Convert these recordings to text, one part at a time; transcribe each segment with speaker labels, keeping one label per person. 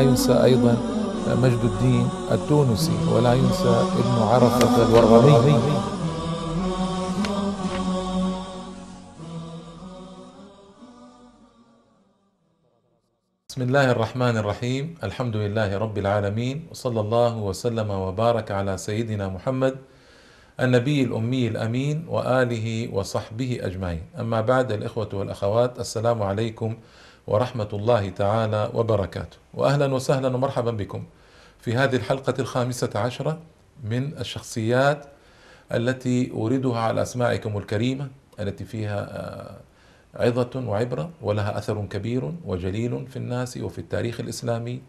Speaker 1: ينسى أيضا مجد الدين التونسي ولا ينسى ابن عرفة الورغمي بسم الله الرحمن الرحيم. الحمد لله رب العالمين وصلى الله وسلم وبارك على سيدنا محمد النبي الأمي الأمين وآله وصحبه أجمعين. أما بعد الإخوة والأخوات السلام عليكم ورحمة الله تعالى وبركاته. وأهلا وسهلا ومرحبا بكم في هذه الحلقة الخامسة عشرة من الشخصيات التي أوردها على أسماعكم الكريمة التي فيها عظة وعبرة ولها أثر كبير وجليل في الناس وفي التاريخ الإسلامي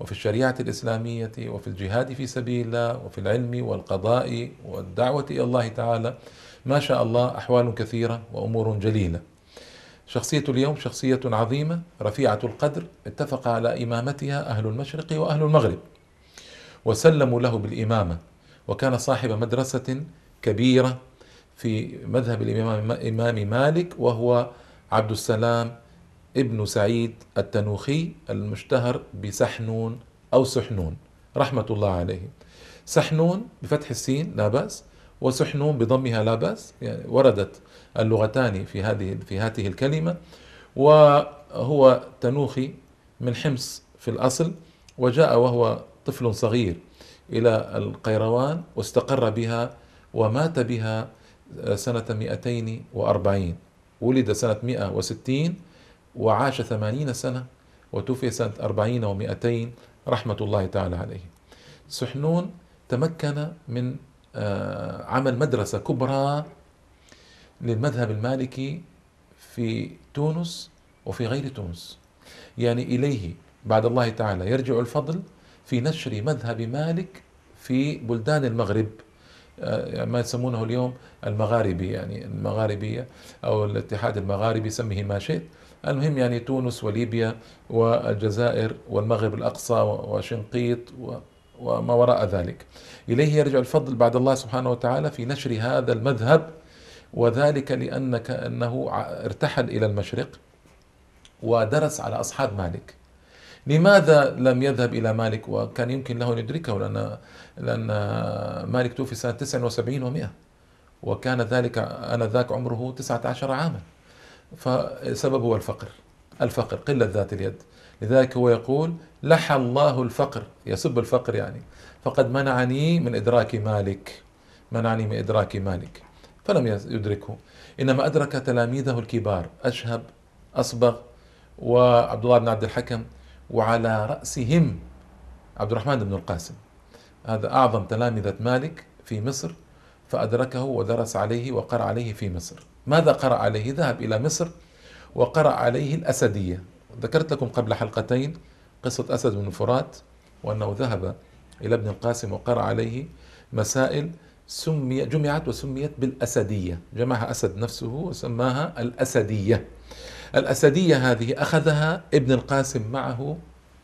Speaker 1: وفي الشريعة الإسلامية وفي الجهاد في سبيل الله وفي العلم والقضاء والدعوة إلى الله تعالى. ما شاء الله أحوال كثيرة وأمور جليلة. شخصية اليوم شخصية عظيمة رفيعة القدر اتفق على إمامتها أهل المشرق وأهل المغرب. وسلموا له بالإمامة. وكان صاحب مدرسة كبيرة في مذهب الإمام مالك وهو عبد السلام ابن سعيد التنوخي المشتهر بسحنون أو سحنون. رحمة الله عليه. سحنون بفتح السين لا بأس وسحنون بضمها لا بأس يعني وردت اللغتان في هذه في هذه الكلمة وهو تنوخي من حمص في الأصل وجاء وهو طفل صغير إلى القيروان واستقر بها ومات بها سنة 240 ولد سنة 160 وعاش ثمانين سنة وتوفي سنة أربعين ومئتين رحمة الله تعالى عليه. سحنون تمكن من عمل مدرسة كبرى للمذهب المالكي في تونس وفي غير تونس. يعني إليه بعد الله تعالى يرجع الفضل في نشر مذهب مالك في بلدان المغرب. ما يسمونه اليوم المغاربي يعني المغاربية أو الاتحاد المغاربي سميه ما شئت. المهم يعني تونس وليبيا والجزائر والمغرب الأقصى وشنقيط وما وراء ذلك. إليه يرجع الفضل بعد الله سبحانه وتعالى في نشر هذا المذهب وذلك لأنك أنه ارتحل إلى المشرق ودرس على أصحاب مالك. لماذا لم يذهب إلى مالك؟ وكان يمكن له أن يدركه لأن لأن مالك توفي سنة 79 و100 وكان ذلك آنذاك عمره 19 عاما. فسببه هو الفقر الفقر قلة ذات اليد. لذلك هو يقول لحى الله الفقر يسب الفقر يعني. فقد منعني من إدراك مالك منعني من إدراك مالك. فلم يدركه. إنما أدرك تلاميذه الكبار أشهب أصبغ وعبد الله بن عبد الحكم وعلى رأسهم عبد الرحمن بن القاسم. هذا أعظم تلامذة مالك في مصر فأدركه ودرس عليه وقرأ عليه في مصر. ماذا قرأ عليه؟ ذهب إلى مصر وقرأ عليه الأسدية. ذكرت لكم قبل حلقتين قصة أسد بن فرات وأنه ذهب إلى ابن القاسم وقرأ عليه مسائل سمي جمعت وسميت بالأسدية. جمعها أسد نفسه وسماها الأسدية. الأسدية هذه أخذها ابن القاسم معه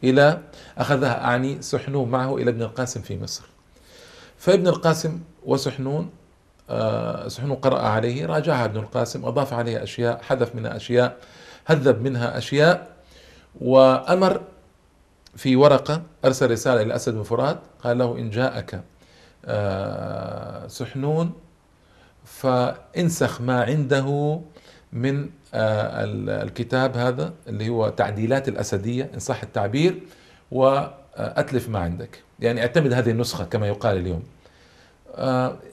Speaker 1: إلى أخذها أعني سحنون معه إلى ابن القاسم في مصر. فابن القاسم وسحنون سحنون قرأ عليه راجعها ابن القاسم أضاف عليها أشياء حذف منها أشياء هذب منها أشياء وأمر في ورقة أرسل رسالة إلى أسد بن فرات قال له إن جاءك سحنون فانسخ ما عنده من الكتاب هذا اللي هو تعديلات الأسدية إن صح التعبير وأتلف ما عندك. يعني أعتمد هذه النسخة كما يقال اليوم.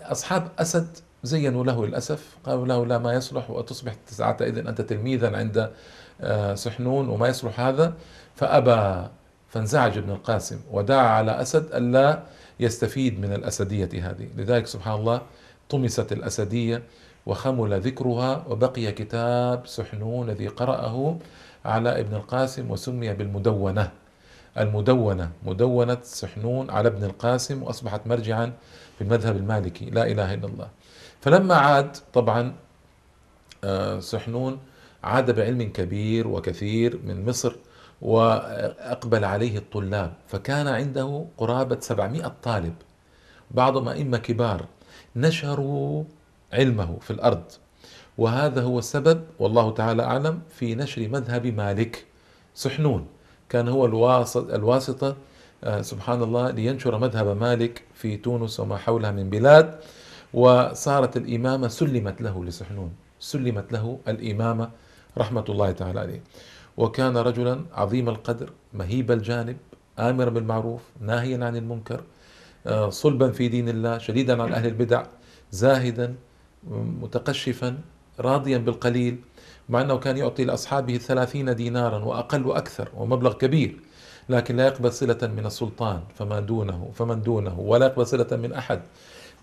Speaker 1: أصحاب أسد زينوا له للأسف قالوا له لا ما يصلح وتصبح ساعتئذ أنت تلميذا عند سحنون وما يصلح هذا. فأبى فانزعج ابن القاسم ودعا على أسد ألا يستفيد من الأسدية هذه. لذلك سبحان الله طمست الأسدية وخمل ذكرها وبقي كتاب سحنون الذي قرأه على ابن القاسم وسمي بالمدونة. المدونة مدونة سحنون على ابن القاسم وأصبحت مرجعا في المذهب المالكي. لا إله إلا الله. فلما عاد طبعا سحنون عاد بعلم كبير وكثير من مصر وأقبل عليه الطلاب فكان عنده قرابة 700 طالب بعضهم أئمة كبار نشروا علمه في الأرض. وهذا هو السبب والله تعالى أعلم في نشر مذهب مالك سحنون. كان هو الواسط الواسطة آه، سبحان الله لينشر مذهب مالك في تونس وما حولها من بلاد. وصارت الإمامة سلمت له لسحنون. سلمت له الإمامة رحمة الله تعالى عليه. وكان رجلا عظيم القدر مهيب الجانب آمرا بالمعروف ناهيا عن المنكر آه، صلبا في دين الله شديدا عن أهل البدع زاهدا متقشفا راضيا بالقليل مع أنه كان يعطي لأصحابه ثلاثين دينارا وأقل وأكثر ومبلغ كبير لكن لا يقبل صلة من السلطان فما دونه فمن دونه ولا يقبل صلة من أحد.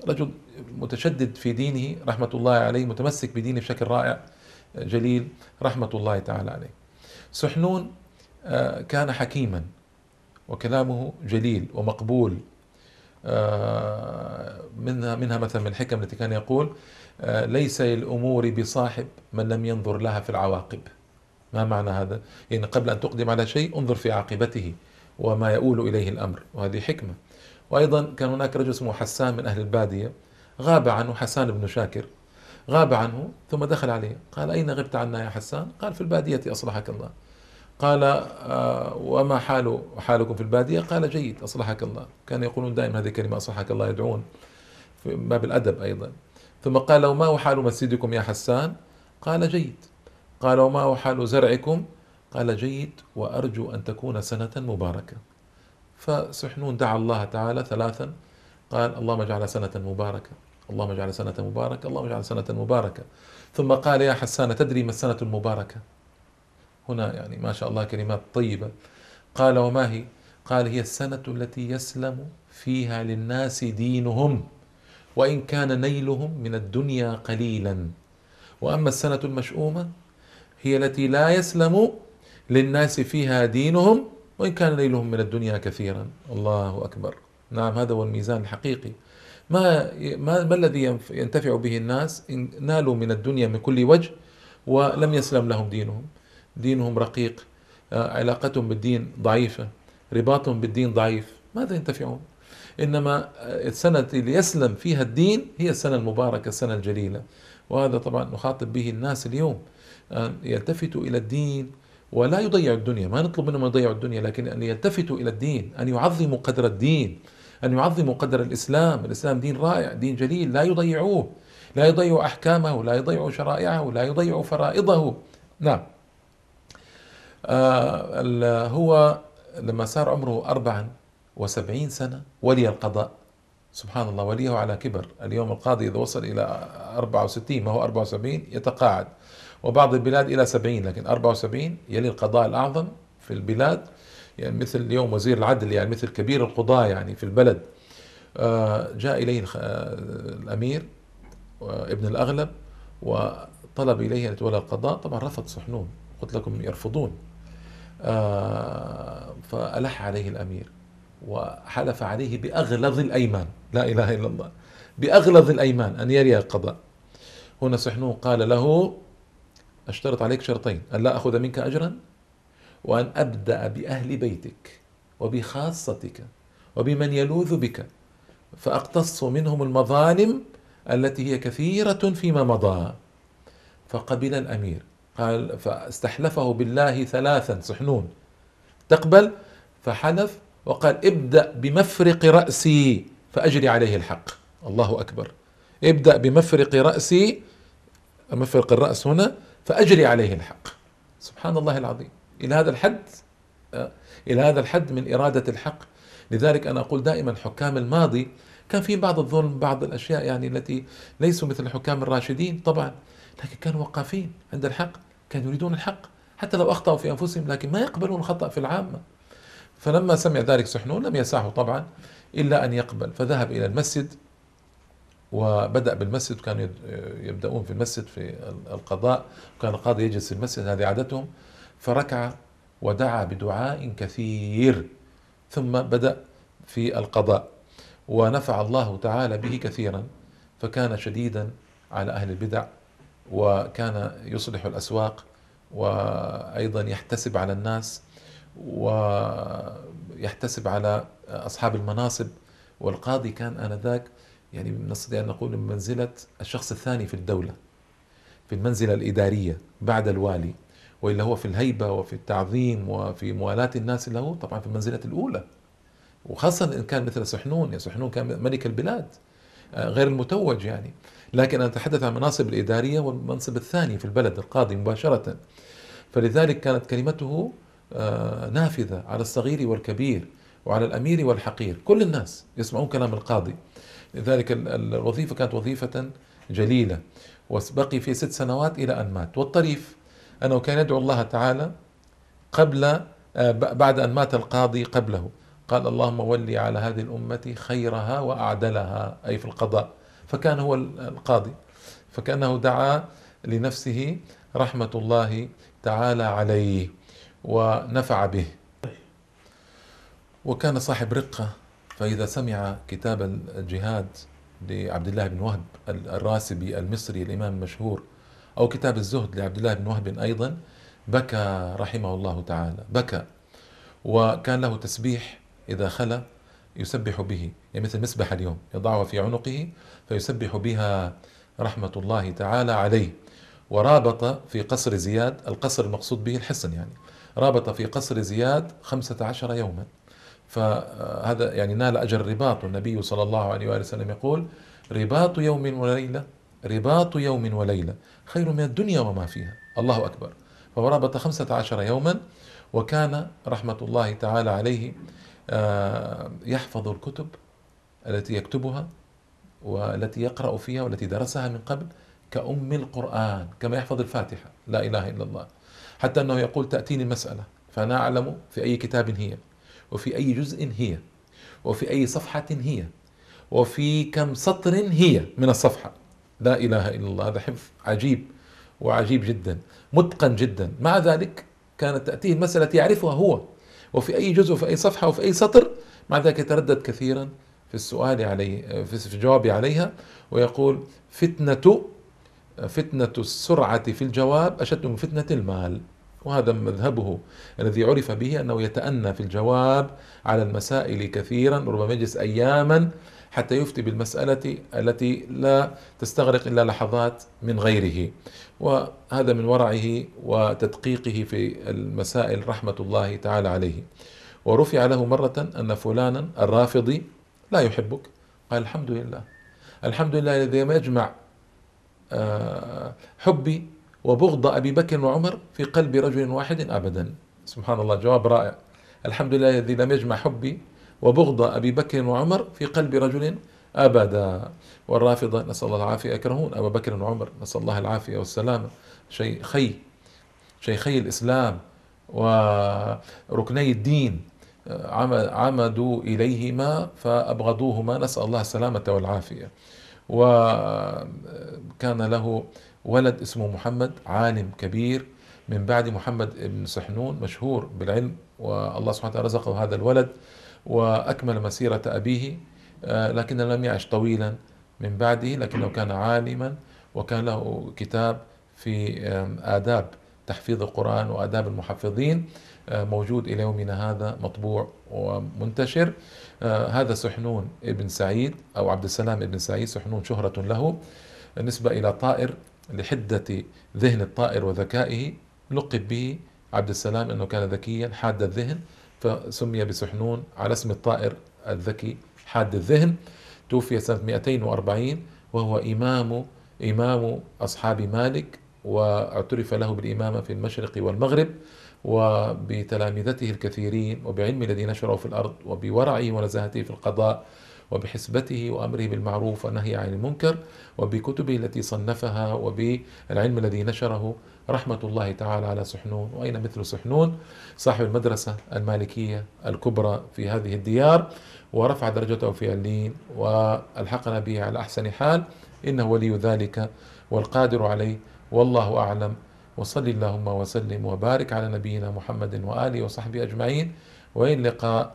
Speaker 1: رجل متشدد في دينه رحمة الله عليه متمسك بدينه بشكل رائع جليل رحمة الله تعالى عليه. سحنون آه، كان حكيما وكلامه جليل ومقبول آه، منها منها مثلا من الحكم التي كان يقول آه، ليس للامور بصاحب من لم ينظر لها في العواقب ما معنى هذا؟ يعني قبل أن تقدم على شيء انظر في عاقبته وما يؤول إليه الأمر وهذه حكمة وأيضا كان هناك رجل اسمه حسان من أهل البادية غاب عنه حسان بن شاكر غاب عنه ثم دخل عليه. قال أين غبت عنا يا حسان؟ قال في البادية أصلحك الله. قال آه، وما حال حالكم في البادية؟ قال جيد أصلحك الله. كان يقولون دائما هذه الكلمة أصلحك الله يدعون في باب الأدب أيضا. ثم قال وما حال مسجدكم يا حسان؟ قال جيد. قال وما حال زرعكم؟ قال جيد وأرجو أن تكون سنة مباركة. فسحنون دعا الله تعالى ثلاثا. قال اللهم اجعل سنة مباركة. اللهم اجعل سنة مباركة اللهم اجعل سنة مباركة. ثم قال يا حسان تدري ما السنة المباركة؟ هنا يعني ما شاء الله كلمات طيبة. قال وما هي؟ قال هي السنة التي يسلم فيها للناس دينهم وإن كان نيلهم من الدنيا قليلا. وأما السنة المشؤومة هي التي لا يسلم للناس فيها دينهم وإن كان نيلهم من الدنيا كثيرا. الله أكبر. نعم هذا هو الميزان الحقيقي. ما ما, ما الذي ينتفع به الناس إن نالوا من الدنيا من كل وجه ولم يسلم لهم دينهم. دينهم رقيق آه، علاقتهم بالدين ضعيفة رباطهم بالدين ضعيف. ماذا ينتفعون؟ إنما السنة اللي يسلم فيها الدين هي السنة المباركة السنة الجليلة. وهذا طبعا نخاطب به الناس اليوم. أن يلتفتوا إلى الدين ولا يضيعوا الدنيا. ما نطلب منهم أن يضيعوا الدنيا لكن أن يلتفتوا إلى الدين أن يعظموا قدر الدين. أن يعظموا قدر الإسلام. الإسلام دين رائع دين جليل لا يضيعوه. لا يضيعوا أحكامه لا يضيعوا شرائعه لا يضيعوا فرائضه. نعم. آه، هو لما صار عمره أربعا وسبعين سنة ولي القضاء. سبحان الله وليه على كبر. اليوم القاضي إذا وصل إلى 64 ما هو 74 يتقاعد. وبعض البلاد إلى 70 لكن 74 يلي القضاء الأعظم في البلاد يعني مثل اليوم وزير العدل يعني مثل كبير القضاة يعني في البلد. آه، جاء إليه آه، الأمير ابن الأغلب وطلب إليه أن يتولى القضاء. طبعا رفض صحنون قلت لكم يرفضون. آه، فألح عليه الأمير وحلف عليه بأغلظ الأيمان. لا إله إلا الله. بأغلظ الأيمان أن يري القضاء. هنا سحنون قال له أشترط عليك شرطين أن لا أخذ منك أجرا وأن أبدأ بأهل بيتك وبخاصتك وبمن يلوذ بك فأقتص منهم المظالم التي هي كثيرة فيما مضى. فقبل الأمير قال فاستحلفه بالله ثلاثا صحنون. تقبل؟ فحلف وقال ابدأ بمفرق رأسي فأجري عليه الحق. الله أكبر. ابدأ بمفرق رأسي مفرق الرأس هنا فأجري عليه الحق. سبحان الله العظيم. إلى هذا الحد آه، إلى هذا الحد من إرادة الحق. لذلك أنا أقول دائما حكام الماضي كان في بعض الظلم بعض الأشياء يعني التي ليسوا مثل الحكام الراشدين طبعا لكن كانوا وقافين عند الحق كانوا يريدون الحق حتى لو أخطأوا في أنفسهم لكن ما يقبلون الخطأ في العامة. فلما سمع ذلك سحنون لم يسعه طبعا إلا أن يقبل فذهب إلى المسجد وبدأ بالمسجد كانوا يبدأون في المسجد في القضاء كان القاضي يجلس في المسجد هذه عادتهم. فركع ودعا بدعاء كثير ثم بدأ في القضاء ونفع الله تعالى به كثيرا فكان شديدا على أهل البدع وكان يصلح الأسواق وأيضا يحتسب على الناس ويحتسب على أصحاب المناصب والقاضي كان آنذاك يعني نستطيع أن نقول من منزلة الشخص الثاني في الدولة في المنزلة الإدارية بعد الوالي. وإلا هو في الهيبة وفي التعظيم وفي موالاة الناس له طبعا في المنزلة الأولى. وخاصة إن كان مثل سحنون يا سحنون كان ملك البلاد آه، غير المتوج يعني. لكن أنا أتحدث عن المناصب الإدارية والمنصب الثاني في البلد القاضي مباشرة. فلذلك كانت كلمته آه، نافذة على الصغير والكبير وعلى الأمير والحقير. كل الناس يسمعون كلام القاضي. لذلك الوظيفة كانت وظيفة جليلة. وبقي في ست سنوات إلى أن مات. والطريف أنه كان يدعو الله تعالى قبل آه، بعد أن مات القاضي قبله. قال اللهم ولي على هذه الأمة خيرها وأعدلها أي في القضاء. فكان هو القاضي. فكأنه دعا لنفسه رحمة الله تعالى عليه ونفع به. وكان صاحب رقة فإذا سمع كتاب الجهاد لعبد الله بن وهب الراسبي المصري الإمام المشهور أو كتاب الزهد لعبد الله بن وهب أيضا بكى رحمه الله تعالى. بكى. وكان له تسبيح إذا خلى يسبح به يعني مثل مسبح اليوم يضعها في عنقه فيسبح بها رحمة الله تعالى عليه. ورابط في قصر زياد القصر المقصود به الحصن يعني. رابط في قصر زياد خمسة عشر يوما. فهذا يعني نال أجر الرباط والنبي صلى الله عليه وآله وسلم يقول رباط يوم وليلة رباط يوم وليلة خير من الدنيا وما فيها. الله أكبر. فرابط خمسة عشر يوما وكان رحمة الله تعالى عليه آه، يحفظ الكتب التي يكتبها والتي يقرأ فيها والتي درسها من قبل كأم القرآن كما يحفظ الفاتحة. لا إله إلا الله. حتى أنه يقول تأتيني المسألة فأنا أعلم في أي كتاب هي وفي أي جزء هي وفي أي صفحة هي وفي كم سطر هي من الصفحة. لا إله إلا الله. هذا حفظ عجيب وعجيب جدا متقن جدا. مع ذلك كانت تأتيه المسألة يعرفها هو وفي أي جزء وفي أي صفحة وفي أي سطر مع ذلك يتردد كثيرا في السؤال عليه في الجواب عليها ويقول فتنة فتنة السرعة في الجواب أشد من فتنة المال. وهذا مذهبه الذي عرف به أنه يتأنى في الجواب على المسائل كثيرا ربما يجلس أياما حتى يفتي بالمسألة التي لا تستغرق إلا لحظات من غيره. وهذا من ورعه وتدقيقه في المسائل رحمة الله تعالى عليه. ورفع له مرة أن فلانا الرافضي لا يحبك. قال الحمد لله. الحمد لله الذي يجمع آه، حبي وبغض أبي بكر وعمر في قلب رجل واحد أبدا. سبحان الله جواب رائع. الحمد لله الذي لم يجمع حبي وبغض أبي بكر وعمر في قلب رجل أبدا. والرافضة نسأل الله العافية. يكرهون أبا بكر وعمر. نسأل الله العافية والسلامة شيخي شيخي الإسلام وركني الدين عمدوا إليهما فأبغضوهما. نسأل الله السلامة والعافية. وكان له ولد اسمه محمد عالم كبير. من بعد محمد بن سحنون مشهور بالعلم. والله سبحانه وتعالى رزقه هذا الولد. وأكمل مسيرة أبيه آه، لكنه لم يعش طويلا من بعده لكنه كان عالما وكان له كتاب في آداب تحفيظ القرآن وآداب المحفظين آه، موجود إلى يومنا هذا مطبوع ومنتشر. آه، هذا سحنون ابن سعيد أو عبد السلام ابن سعيد سحنون شهرة له نسبة إلى طائر لحدة ذهن الطائر وذكائه لقب به عبد السلام أنه كان ذكيا حاد الذهن فسمي بسحنون على اسم الطائر الذكي حاد الذهن توفي سنة 240 وهو إمام إمام أصحاب مالك واعترف له بالإمامة في المشرق والمغرب وبتلامذته الكثيرين وبعلم الذي نشره في الأرض وبورعه ونزاهته في القضاء وبحسبته وأمره بالمعروف والنهي عن المنكر وبكتبه التي صنفها وبالعلم الذي نشره. رحمة الله تعالى على سحنون. وأين مثل سحنون؟ صاحب المدرسة المالكية الكبرى في هذه الديار. ورفع درجته في اللين. والحقنا به على أحسن حال. إنه ولي ذلك والقادر عليه. والله أعلم. وصل اللهم وسلم وبارك على نبينا محمد وآله وصحبه أجمعين. وإلى اللقاء.